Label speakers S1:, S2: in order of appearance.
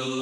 S1: lot.